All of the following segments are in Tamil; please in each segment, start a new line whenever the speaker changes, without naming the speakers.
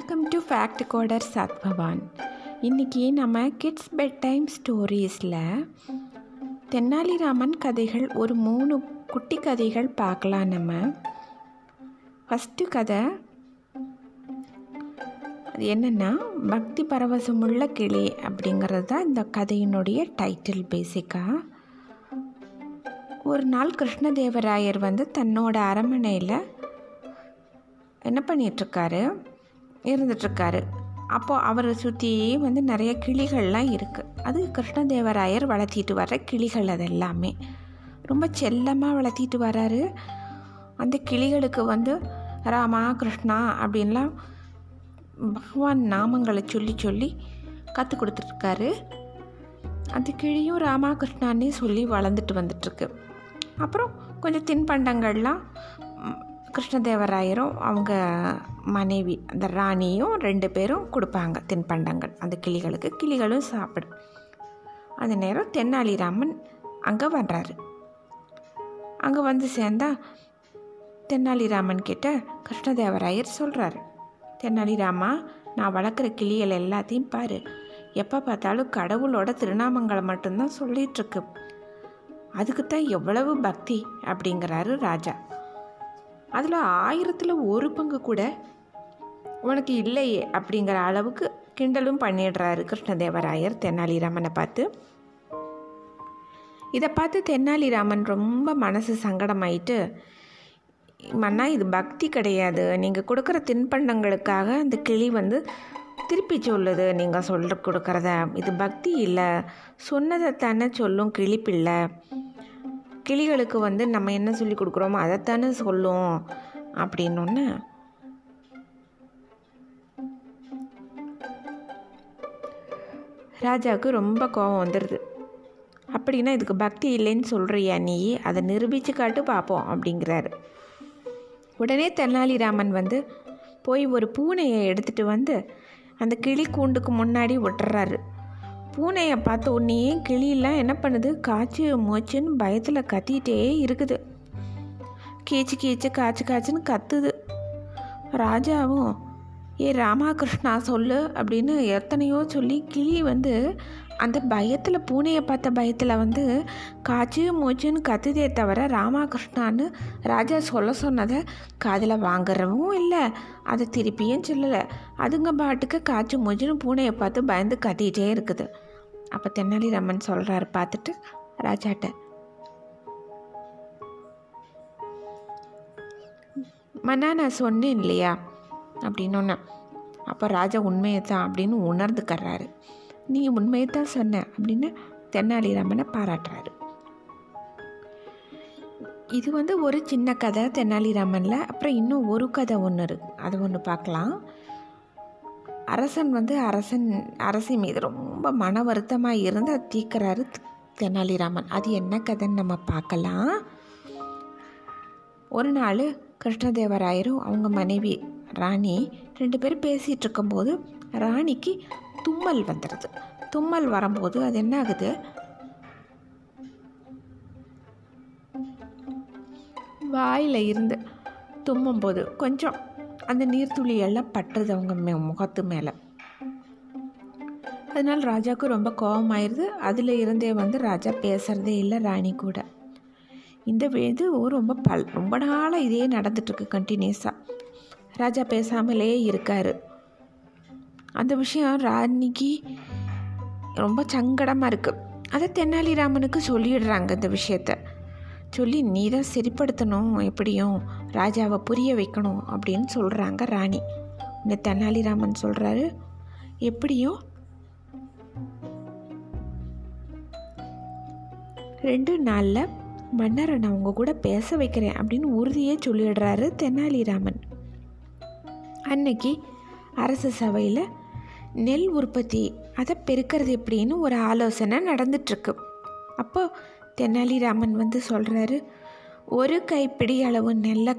Welcome to fact coder Satbhavan இன்றைக்கி நம்ம கிட்ஸ் பெட் டைம் ஸ்டோரீஸில் தென்னாலிராமன் கதைகள் ஒரு மூணு குட்டி கதைகள் பார்க்கலாம் நம்ம. ஃபஸ்ட்டு கதை அது என்னென்னா பக்தி பரவசமுள்ள கிளி அப்படிங்கிறது தான் இந்த கதையினுடைய டைட்டில் பேசிக்காக ஒரு நாள் கிருஷ்ணதேவராயர் வந்து தன்னோட அரண்மனையில் என்ன பண்ணிகிட்ருக்காரு இருந்துட்டுருக்காரு. அப்போது அவரை சுற்றி வந்து நிறைய கிளிகள்லாம் இருக்குது அது கிருஷ்ணதேவராயர் வளர்த்திட்டு வர்ற கிளிகள் அது எல்லாமே ரொம்ப செல்லமாக வளர்த்திட்டு வராரு அந்த கிளிகளுக்கு வந்து ராமா கிருஷ்ணா அப்படின்லாம் பகவான் நாமங்களை சொல்லி சொல்லி கற்றுக் கொடுத்துட்ருக்காரு அந்த கிளியும் ராமா கிருஷ்ணான்னே சொல்லி வளர்ந்துட்டு வந்துட்டுருக்கு. அப்புறம் கொஞ்சம் தின்பண்டங்கள்லாம் கிருஷ்ணதேவராயரும் அவங்க மனைவி அந்த ராணியும் ரெண்டு பேரும் கொடுப்பாங்க தின்பண்டங்கள். அந்த கிளிகளுக்கு கிளிகளும் சாப்பிடும் அந்த நேரம் தென்னாலிராமன் அங்கே வர்றாரு. அங்கே வந்து சேர்ந்தா தென்னாலிராமன் கிட்ட கிருஷ்ணதேவராயர் சொல்கிறாரு தென்னாலிராமா நான் வளர்க்குற கிளிகள் எல்லாத்தையும் பாரு. எப்போ பார்த்தாலும் கடவுளோட திருநாமங்களை மட்டும்தான் சொல்லிகிட்ருக்கு அதுக்கு தான் எவ்வளவு பக்தி அப்படிங்கிறாரு ராஜா. அதில் ஆயிரத்தில் ஒரு பங்கு கூட உனக்கு இல்லையே அப்படிங்கிற அளவுக்கு கிண்டலும் பண்ணிடுறாரு கிருஷ்ணதேவராயர் தென்னாலிராமனை பார்த்து. இதை பார்த்து தென்னாலிராமன் ரொம்ப மனசு சங்கடமாயிட்டு மன்னா இது பக்தி கிடையாது. நீங்கள் கொடுக்குற தின்பண்டங்களுக்காக அந்த கிளி வந்து திருப்பி சொல்லுது. நீங்கள் சொல்ல கொடுக்குறத. இது பக்தி இல்லை. சொன்னதை தானே சொல்லும் கிளிப்பில்லை கிளிகளுக்கு வந்து நம்ம என்ன சொல்லி கொடுக்குறோமோ அதைத்தானே சொல்லும் அப்படின்னொன்னு ராஜாவுக்கு ரொம்ப கோபம் வந்துடுது அப்படின்னா இதுக்கு பக்தி இல்லைன்னு சொல்கிறியா நீ? அதை நிரூபித்து காட்டு பார்ப்போம் அப்படிங்கிறாரு. உடனே தெனாலிராமன் வந்து போய் ஒரு பூனையை எடுத்துகிட்டு வந்து அந்த கிளி கூண்டுக்கு முன்னாடி விட்டுறாரு பூனையை பார்த்த உடனே கிளியெல்லாம் என்ன பண்ணுது? காய்ச்சி மூச்சுன்னு பயத்தில் கத்திட்டே இருக்குது. கீச்சு கீச்சு காய்ச்சி காய்ச்சின்னு கத்துது. ராஜாவும் ஏ ராமாகிருஷ்ணா சொல்லு அப்படின்னு எத்தனையோ சொல்லி கிளி வந்து அந்த பயத்தில் பூனையை பார்த்த பயத்தில் வந்து காய்ச்சி மூச்சுன்னு கத்துதே தவிர ராமாகிருஷ்ணான்னு ராஜா சொல்ல சொன்னதை காதில் வாங்குறவும் இல்லை. அதை திருப்பியும் சொல்லலை. அதுங்க பாட்டுக்கு காய்ச்சி மூச்சுன்னு பூனையை பார்த்து பயந்து கத்திக்கிட்டே இருக்குது. அப்போ தென்னாலிராமன் சொல்கிறாரு பார்த்துட்டு ராஜாட்ட. மன்னா நான் சொன்னேன் இல்லையா? அப்படின்னு அப்போ ராஜா உண்மையை தான் அப்படின்னு உணர்ந்துக்கிறாரு நீ உண்மையை தான் சொன்ன அப்படின்னு தென்னாலிராமனை பாராட்டுறாரு. இது வந்து ஒரு சின்ன கதை தென்னாலிராமனில். அப்புறம் இன்னும் ஒரு கதை ஒன்று இருக்குது அது ஒன்று பார்க்கலாம். அரசன் வந்து அரசன் அரசி மீது ரொம்ப மன வருத்தமாக இருந்து அதை தீக்கிறாரு தெனாலிராமன் அது என்ன கதைன்னு நம்ம பார்க்கலாம். ஒரு நாள் கிருஷ்ணதேவராயரும் அவங்க மனைவி ராணி ரெண்டு பேரும் பேசிகிட்டு இருக்கும்போது ராணிக்கு தும்மல் வந்துடுது. தும்மல் வரும்போது அது என்ன ஆகுது வாயில் இருந்து தும்மும்போது கொஞ்சம் அந்த நீர்த்துளி எல்லாம் பட்டுறது அவங்க மே முகத்து மேலே. அதனால் ராஜாவுக்கு ரொம்ப கோபமாயிருது அதில் இருந்தே வந்து ராஜா பேசுகிறதே இல்லை ராணி கூட. இந்த இது ரொம்ப பல் ரொம்ப நாளாக இதே நடந்துட்டுருக்கு கண்டினியூஸாக ராஜா பேசாமலே இருக்கார். அந்த விஷயம் ராணிக்கு ரொம்ப சங்கடமாக இருக்குது அதை தென்னாலிராமனுக்கு சொல்லிடுறாங்க இந்த விஷயத்த. சொல்லி நீ தான் சரிப்படுத்தணும் எப்படியும் ராஜாவை புரிய வைக்கணும் அப்படின்னு சொல்கிறாங்க ராணி. இந்த தெனாலிராமன் சொல்கிறாரு எப்படியும் ரெண்டு நாளில் மன்னரை நான் உங்கள் கூட பேச வைக்கிறேன் அப்படின்னு உறுதியே சொல்லிடுறாரு தெனாலிராமன் அன்னைக்கு அரசு சபையில் நெல் உற்பத்தி அதை பெருக்கிறது எப்படின்னு ஒரு ஆலோசனை நடந்துட்டுருக்கு. அப்போது தெனாலிராமன் வந்து சொல்கிறாரு ஒரு கைப்பிடி அளவு நெல்லை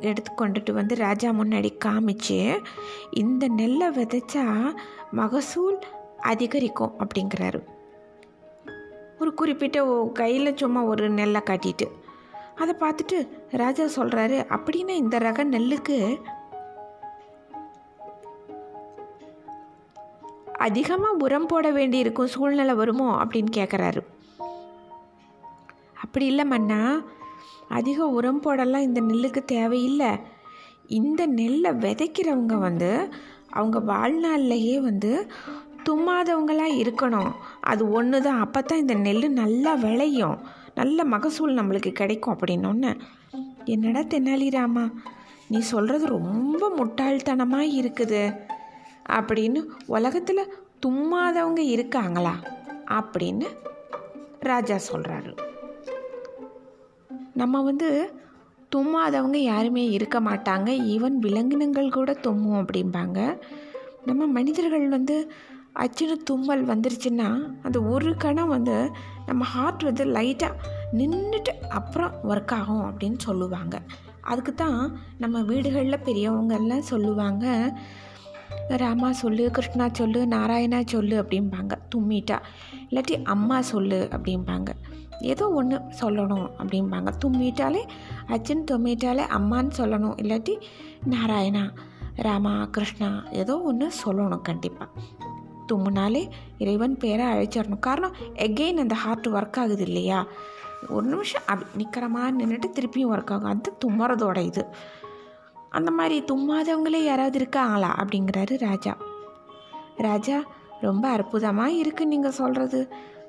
எடுத்து கொண்டுட்டு வந்து ராஜா முன்னாடி காமிச்சு இந்த நெல்லை விதைச்சா மகசூல் அதிகரிக்கும் அப்படிங்கிறாரு. ஒரு குறிப்பிட்ட கையில் சும்மா ஒரு நெல்லை காட்டிட்டு அதை பார்த்துட்டு ராஜா சொல்கிறாரு அப்படின்னா இந்த ரக நெல்லுக்கு அதிகமாக உரம் போட வேண்டியிருக்கும் சூழ்நிலை வருமோ அப்படின்னு கேட்குறாரு அப்படி இல்லை மன்னா அதிக உரம் போடலாம் இந்த நெல்லுக்கு தேவையில்லை. இந்த நெல்லை விதைக்கிறவங்க வந்து அவங்க வாழ்நாள்லையே வந்து தும்மாதவங்களாக இருக்கணும். அது ஒன்று தான் அப்போ தான் இந்த நெல் நல்லா விளையும். நல்ல மகசூல் நம்மளுக்கு கிடைக்கும் அப்படின்னொன்னே. என்னடா தென்னாலிராமா நீ சொல்கிறது ரொம்ப முட்டாள்தனமாக இருக்குது. அப்படின்னு உலகத்தில் தும்மாதவங்க இருக்காங்களா அப்படின்னு ராஜா சொல்கிறாரு நம்ம வந்து தும்மாதவங்க யாருமே இருக்க மாட்டாங்க. ஈவன் விலங்கினங்கள் கூட தும்மும் அப்படிம்பாங்க. நம்ம மனிதர்கள் வந்து அச்சுன்னு தும்மல் வந்துருச்சுன்னா அந்த ஒரு கணம் வந்து நம்ம ஹார்ட் வந்து லைட்டாக நின்றுட்டு அப்புறம் ஒர்க் ஆகும் அப்படின்னு சொல்லுவாங்க. அதுக்கு தான் நம்ம வீடுகளில் பெரியவங்கெல்லாம் சொல்லுவாங்க ராமா சொல்லு கிருஷ்ணா சொல்லு நாராயணா சொல்லு அப்படிம்பாங்க. தும்மிட்டா. இல்லாட்டி அம்மா சொல்லு அப்படிம்பாங்க. ஏதோ ஒன்று சொல்லணும் அப்படிம்பாங்க. தும்மிட்டாலே அச்சன் தும்மிட்டாலே அம்மான்னு சொல்லணும். இல்லாட்டி நாராயணா ராமா கிருஷ்ணா ஏதோ ஒன்று சொல்லணும் கண்டிப்பாக தும்முனாலே இறைவன் பேரை அழைச்சிடணும். காரணம் எகெயின் அந்த ஹார்ட் ஒர்க் ஆகுது இல்லையா? ஒரு நிமிஷம் அப்படி நிற்கிற மாதிரி நின்றுட்டு திருப்பியும் ஒர்க் ஆகும். அது தும்முறதோட இது. அந்த மாதிரி தும்மாதவங்களே யாராவது இருக்காங்களா? அப்படிங்கிறாரு ராஜா. ராஜா ரொம்ப அற்புதமாக இருக்குது நீங்கள் சொல்கிறது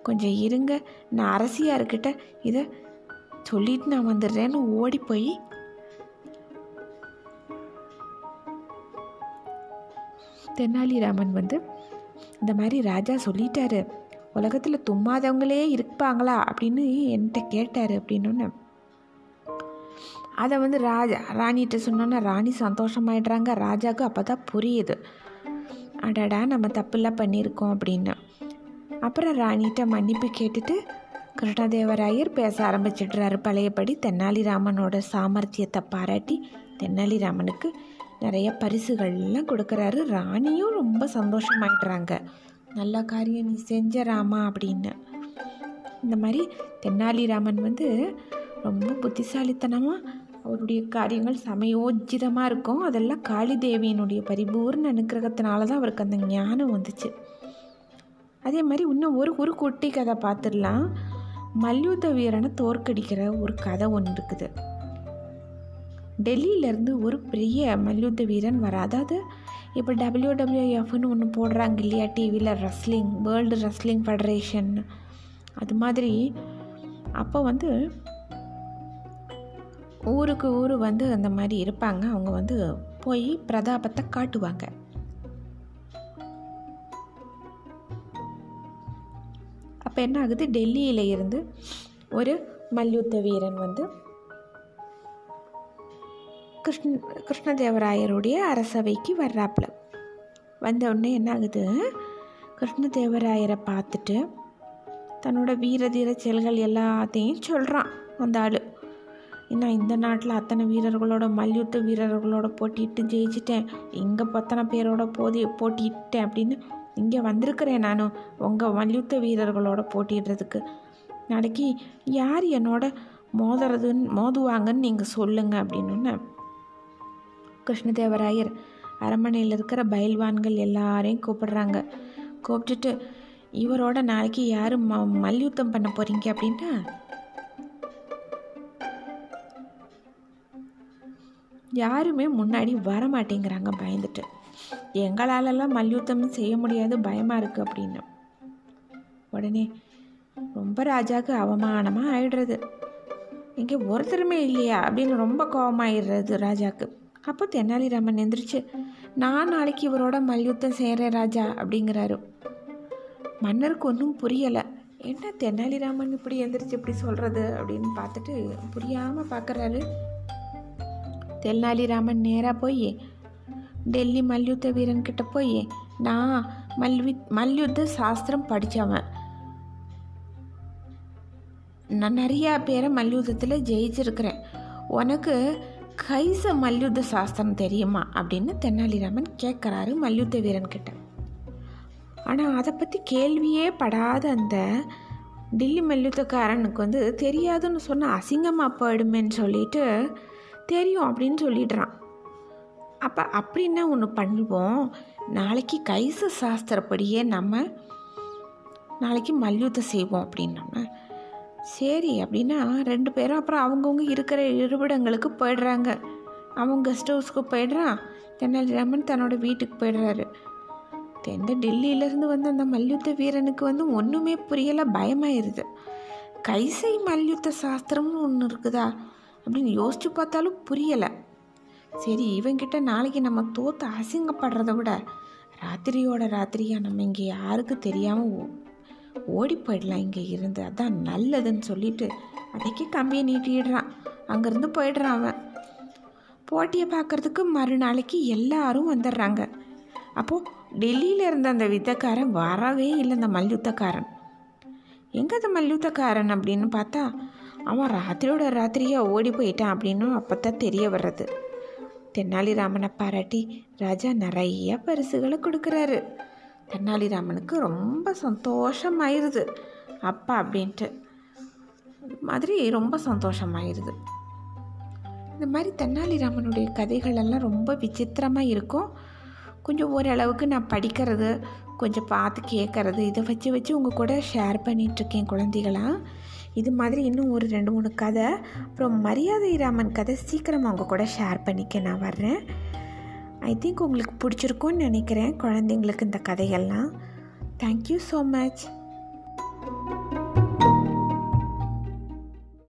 கொஞ்சம் இருங்க. நான் அரசியார்கிட்ட இதை சொல்லிட்டு நான் வந்துடுறேன்னு ஓடி போய் தெனாலிராமன் வந்து இந்த மாதிரி ராஜா சொல்லிட்டாரு. உலகத்தில் தும்மாதவங்களே இருப்பாங்களா? அப்படின்னு என்கிட்ட கேட்டார் அப்படின்னு அதை வந்து ராஜா ராணிகிட்ட சொன்னோன்னா ராணி சந்தோஷமாயிடுறாங்க. ராஜாவுக்கு அப்போ தான் புரியுது. அடடா நம்ம தப்புலாம் பண்ணியிருக்கோம் அப்படின்னு. அப்புறம் ராணிகிட்ட மன்னிப்பு கேட்டுட்டு கிருஷ்ணதேவராயர் பேச ஆரம்பிச்சிடுறாரு. பழையபடி தென்னாலிராமனோட சாமர்த்தியத்தை பாராட்டி தென்னாலிராமனுக்கு நிறைய பரிசுகள்லாம் கொடுக்குறாரு. ராணியும் ரொம்ப சந்தோஷமாயிடுறாங்க. நல்ல காரியம் நீ செஞ்ச ராமா அப்படின்னு. இந்த மாதிரி தென்னாலிராமன் வந்து ரொம்ப புத்திசாலித்தனமாக அவருடைய காரியங்கள் சமயோஜிதமாக இருக்கும். அதெல்லாம் காளி தேவியினுடைய பரிபூர்ண அனுக்கிரகத்தினால தான் அவருக்கு அந்த ஞானம் வந்துச்சு. அதே மாதிரி இன்னும் ஒரு ஒரு குட்டி கதை பார்த்துடலாம். மல்யுத்த வீரனை தோற்கடிக்கிற ஒரு கதை ஒன்று இருக்குது. டெல்லியிலேருந்து ஒரு பெரிய மல்யுத்த வீரன் வர அதாவது இப்போ டபிள்யூடபிள்யூஎஃப்னு ஒன்று போடுறாங்க இல்லையா டிவியில் ரெஸ்லிங் வேர்ல்டு ரெஸ்லிங் ஃபெடரேஷன் அது மாதிரி அப்போ வந்து ஊருக்கு ஊர் வந்து அந்த மாதிரி இருப்பாங்க. அவங்க வந்து போய் பிரதாபத்தை காட்டுவாங்க. அப்போ என்ன ஆகுது? டெல்லியில் இருந்து ஒரு மல்யுத்த வீரன் வந்து கிருஷ்ண கிருஷ்ணதேவராயருடைய அரசவைக்கு வர்றாப்புல. வந்த உடனே என்ன ஆகுது? கிருஷ்ணதேவராயரை பார்த்துட்டு தன்னோட வீர தீர செயல்கள் எல்லாத்தையும் சொல்கிறான் அந்த ஆள். ஏன்னா இந்த நாட்டில் அத்தனை வீரர்களோட மல்யுத்த வீரர்களோட போட்டிட்டு ஜெயிச்சிட்டேன். இங்கே பத்தனை பேரோட போதி போட்டிட்டேன் அப்படின்னு இங்கே வந்திருக்கிறேன் நான். உங்கள் மல்யுத்த வீரர்களோட போட்டிடுறதுக்கு நாளைக்கு யார் என்னோட மோதுறதுன்னு மோதுவாங்கன்னு நீங்கள் சொல்லுங்கள் அப்படின்னு கிருஷ்ணதேவராயர் அரண்மனையில் இருக்கிற பயில்வான்கள் எல்லாரையும் கூப்பிடுறாங்க. கூப்பிட்டுட்டு இவரோட நாளைக்கு யார் ம மல்யுத்தம் பண்ண போகிறீங்க அப்படின்னா யாருமே முன்னாடி வரமாட்டேங்கிறாங்க பயந்துட்டு. எங்களாலெல்லாம் மல்யுத்தம் செய்ய முடியாது பயமாக இருக்குது அப்படின்னு. உடனே ரொம்ப ராஜாவுக்கு அவமானமாக ஆயிடுறது. இங்கே ஒருத்தருமே இல்லையா? அப்படின்னு ரொம்ப கோபமாயிடுறது ராஜாவுக்கு அப்போ தெனாலிராமன் எந்திரிச்சு நான் நாளைக்கு இவரோட மல்யுத்தம் செய்கிறேன் ராஜா அப்படிங்கிறாரு. மன்னருக்கு ஒன்றும் புரியலை. என்ன தெனாலிராமன் இப்படி எந்திரிச்சு இப்படி சொல்கிறது அப்படின்னு பார்த்துட்டு புரியாமல் பார்க்குறாரு தென்னாலிராமன் நேராக போய். டெல்லி மல்யுத்த வீரன்கிட்ட போய். நான் மல்வி மல்யுத்த சாஸ்திரம் படித்தவன் நான் நிறையா பேரை மல்யுத்தத்தில் ஜெயிச்சிருக்கிறேன். உனக்கு கைச மல்யுத்த சாஸ்திரம் தெரியுமா? அப்படின்னு தென்னாலிராமன் கேட்குறாரு மல்யுத்த வீரன்கிட்ட. ஆனால் அதை பற்றி கேள்வியே படாத அந்த டில்லி மல்யுத்தக்காரனுக்கு வந்து தெரியாதுன்னு சொன்னால் அசிங்கமாக போயிடுமேன்னு சொல்லிட்டு தெரியும் அப்படின்னு சொல்லிடுறான். அப்போ அப்படின்னா ஒன்று பண்ணுவோம்? நாளைக்கு கைச சாஸ்திரப்படியே நம்ம நாளைக்கு மல்யுத்தம் செய்வோம் அப்படின்னோம்னா சரி அப்படின்னா ரெண்டு பேரும் அப்புறம் அவங்கவுங்க இருக்கிற இருப்பிடங்களுக்கு போயிடுறாங்க. அவன் கெஸ்ட் ஹவுஸ்க்கு போயிடுறான் தெனாலிராமன் தன்னோட வீட்டுக்கு போயிடுறாரு. தெந்த டெல்லியிலேருந்து வந்த அந்த மல்யுத்த வீரனுக்கு வந்து ஒன்றுமே புரியலை பயமாயிருது. கைசை மல்யுத்த சாஸ்திரம்னு ஒன்று இருக்குதா? அப்படின்னு யோசித்து பார்த்தாலும் புரியலை. சரி இவங்கிட்ட நாளைக்கு நம்ம தோற்று அசிங்கப்படுறத விட ராத்திரியோட ராத்திரியாக நம்ம இங்கே யாருக்கு தெரியாமல் ஓடி போயிடலாம் இங்கே இருந்து. அதான் நல்லதுன்னு சொல்லிட்டு அதைக்கு கம்பியை நீட்டிடுறான். அங்கேருந்து போயிடுறான் அவன். போட்டியை பார்க்குறதுக்கு மறுநாளைக்கு எல்லாரும் வந்துடுறாங்க. அப்போது டெல்லியில் இருந்த அந்த வித்தக்காரன் வரவே இல்லை அந்த மல்யுத்தக்காரன். எங்கே அந்த மல்யுத்தக்காரன் அப்படின்னு பார்த்தா அவன் ராத்திரியோட ராத்திரியாக ஓடி போயிட்டான் அப்படின்னு அப்போ தான் தெரிய வர்றது. தென்னாலிராமனை பாராட்டி ராஜா நிறைய பரிசுகளை கொடுக்குறாரு. தென்னாலிராமனுக்கு ரொம்ப சந்தோஷமாயிருது. அப்பா அப்படின்ட்டு. மாதிரி ரொம்ப சந்தோஷமாயிருது. இந்த மாதிரி தென்னாலிராமனுடைய கதைகளெல்லாம் ரொம்ப விசித்திரமாக இருக்கும். கொஞ்சம் ஓரளவுக்கு நான் படிக்கிறது கொஞ்சம் பார்த்து கேட்குறது இதை வச்சு வச்சு உங்கள் கூட ஷேர் பண்ணிகிட்ருக்கேன் குழந்தைகளாம் இது மாதிரி இன்னும் ஒரு ரெண்டு மூணு கதை. அப்புறம் மரியாதை ராமன் கதை சீக்கிரமாக உங்கள் கூட ஷேர் பண்ணிக்க நான் வர்றேன். ஐ திங்க் உங்களுக்கு பிடிச்சிருக்கும்னு நினைக்கிறேன் குழந்தைங்களுக்கு இந்த கதைகள்லாம். Thank you so much